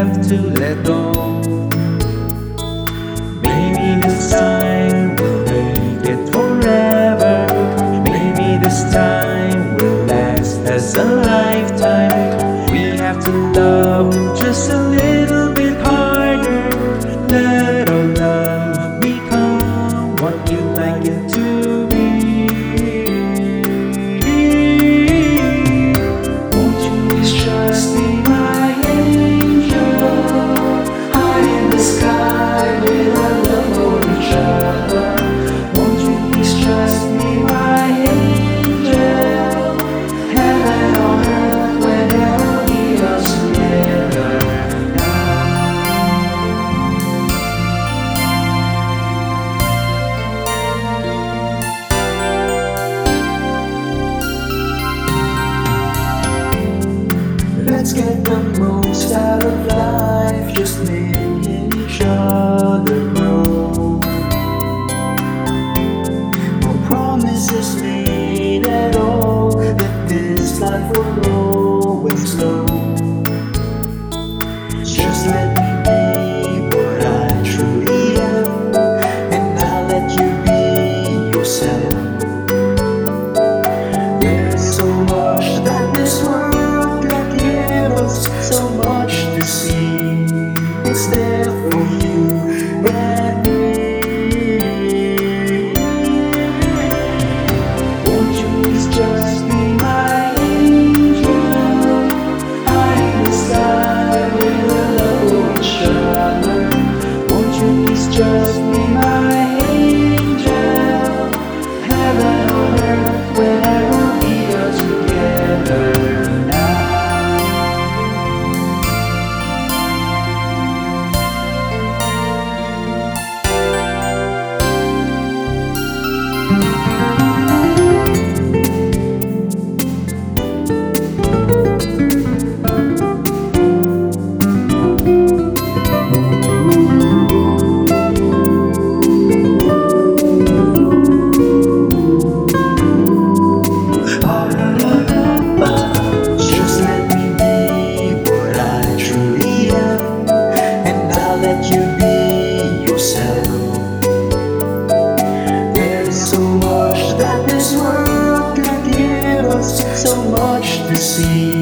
have to let go. Maybe this time we'll make it forever. Maybe this time will last as a lifetime. We have to love just a little. the most out of life, just making each other grow. No promises made at all that this life will. see.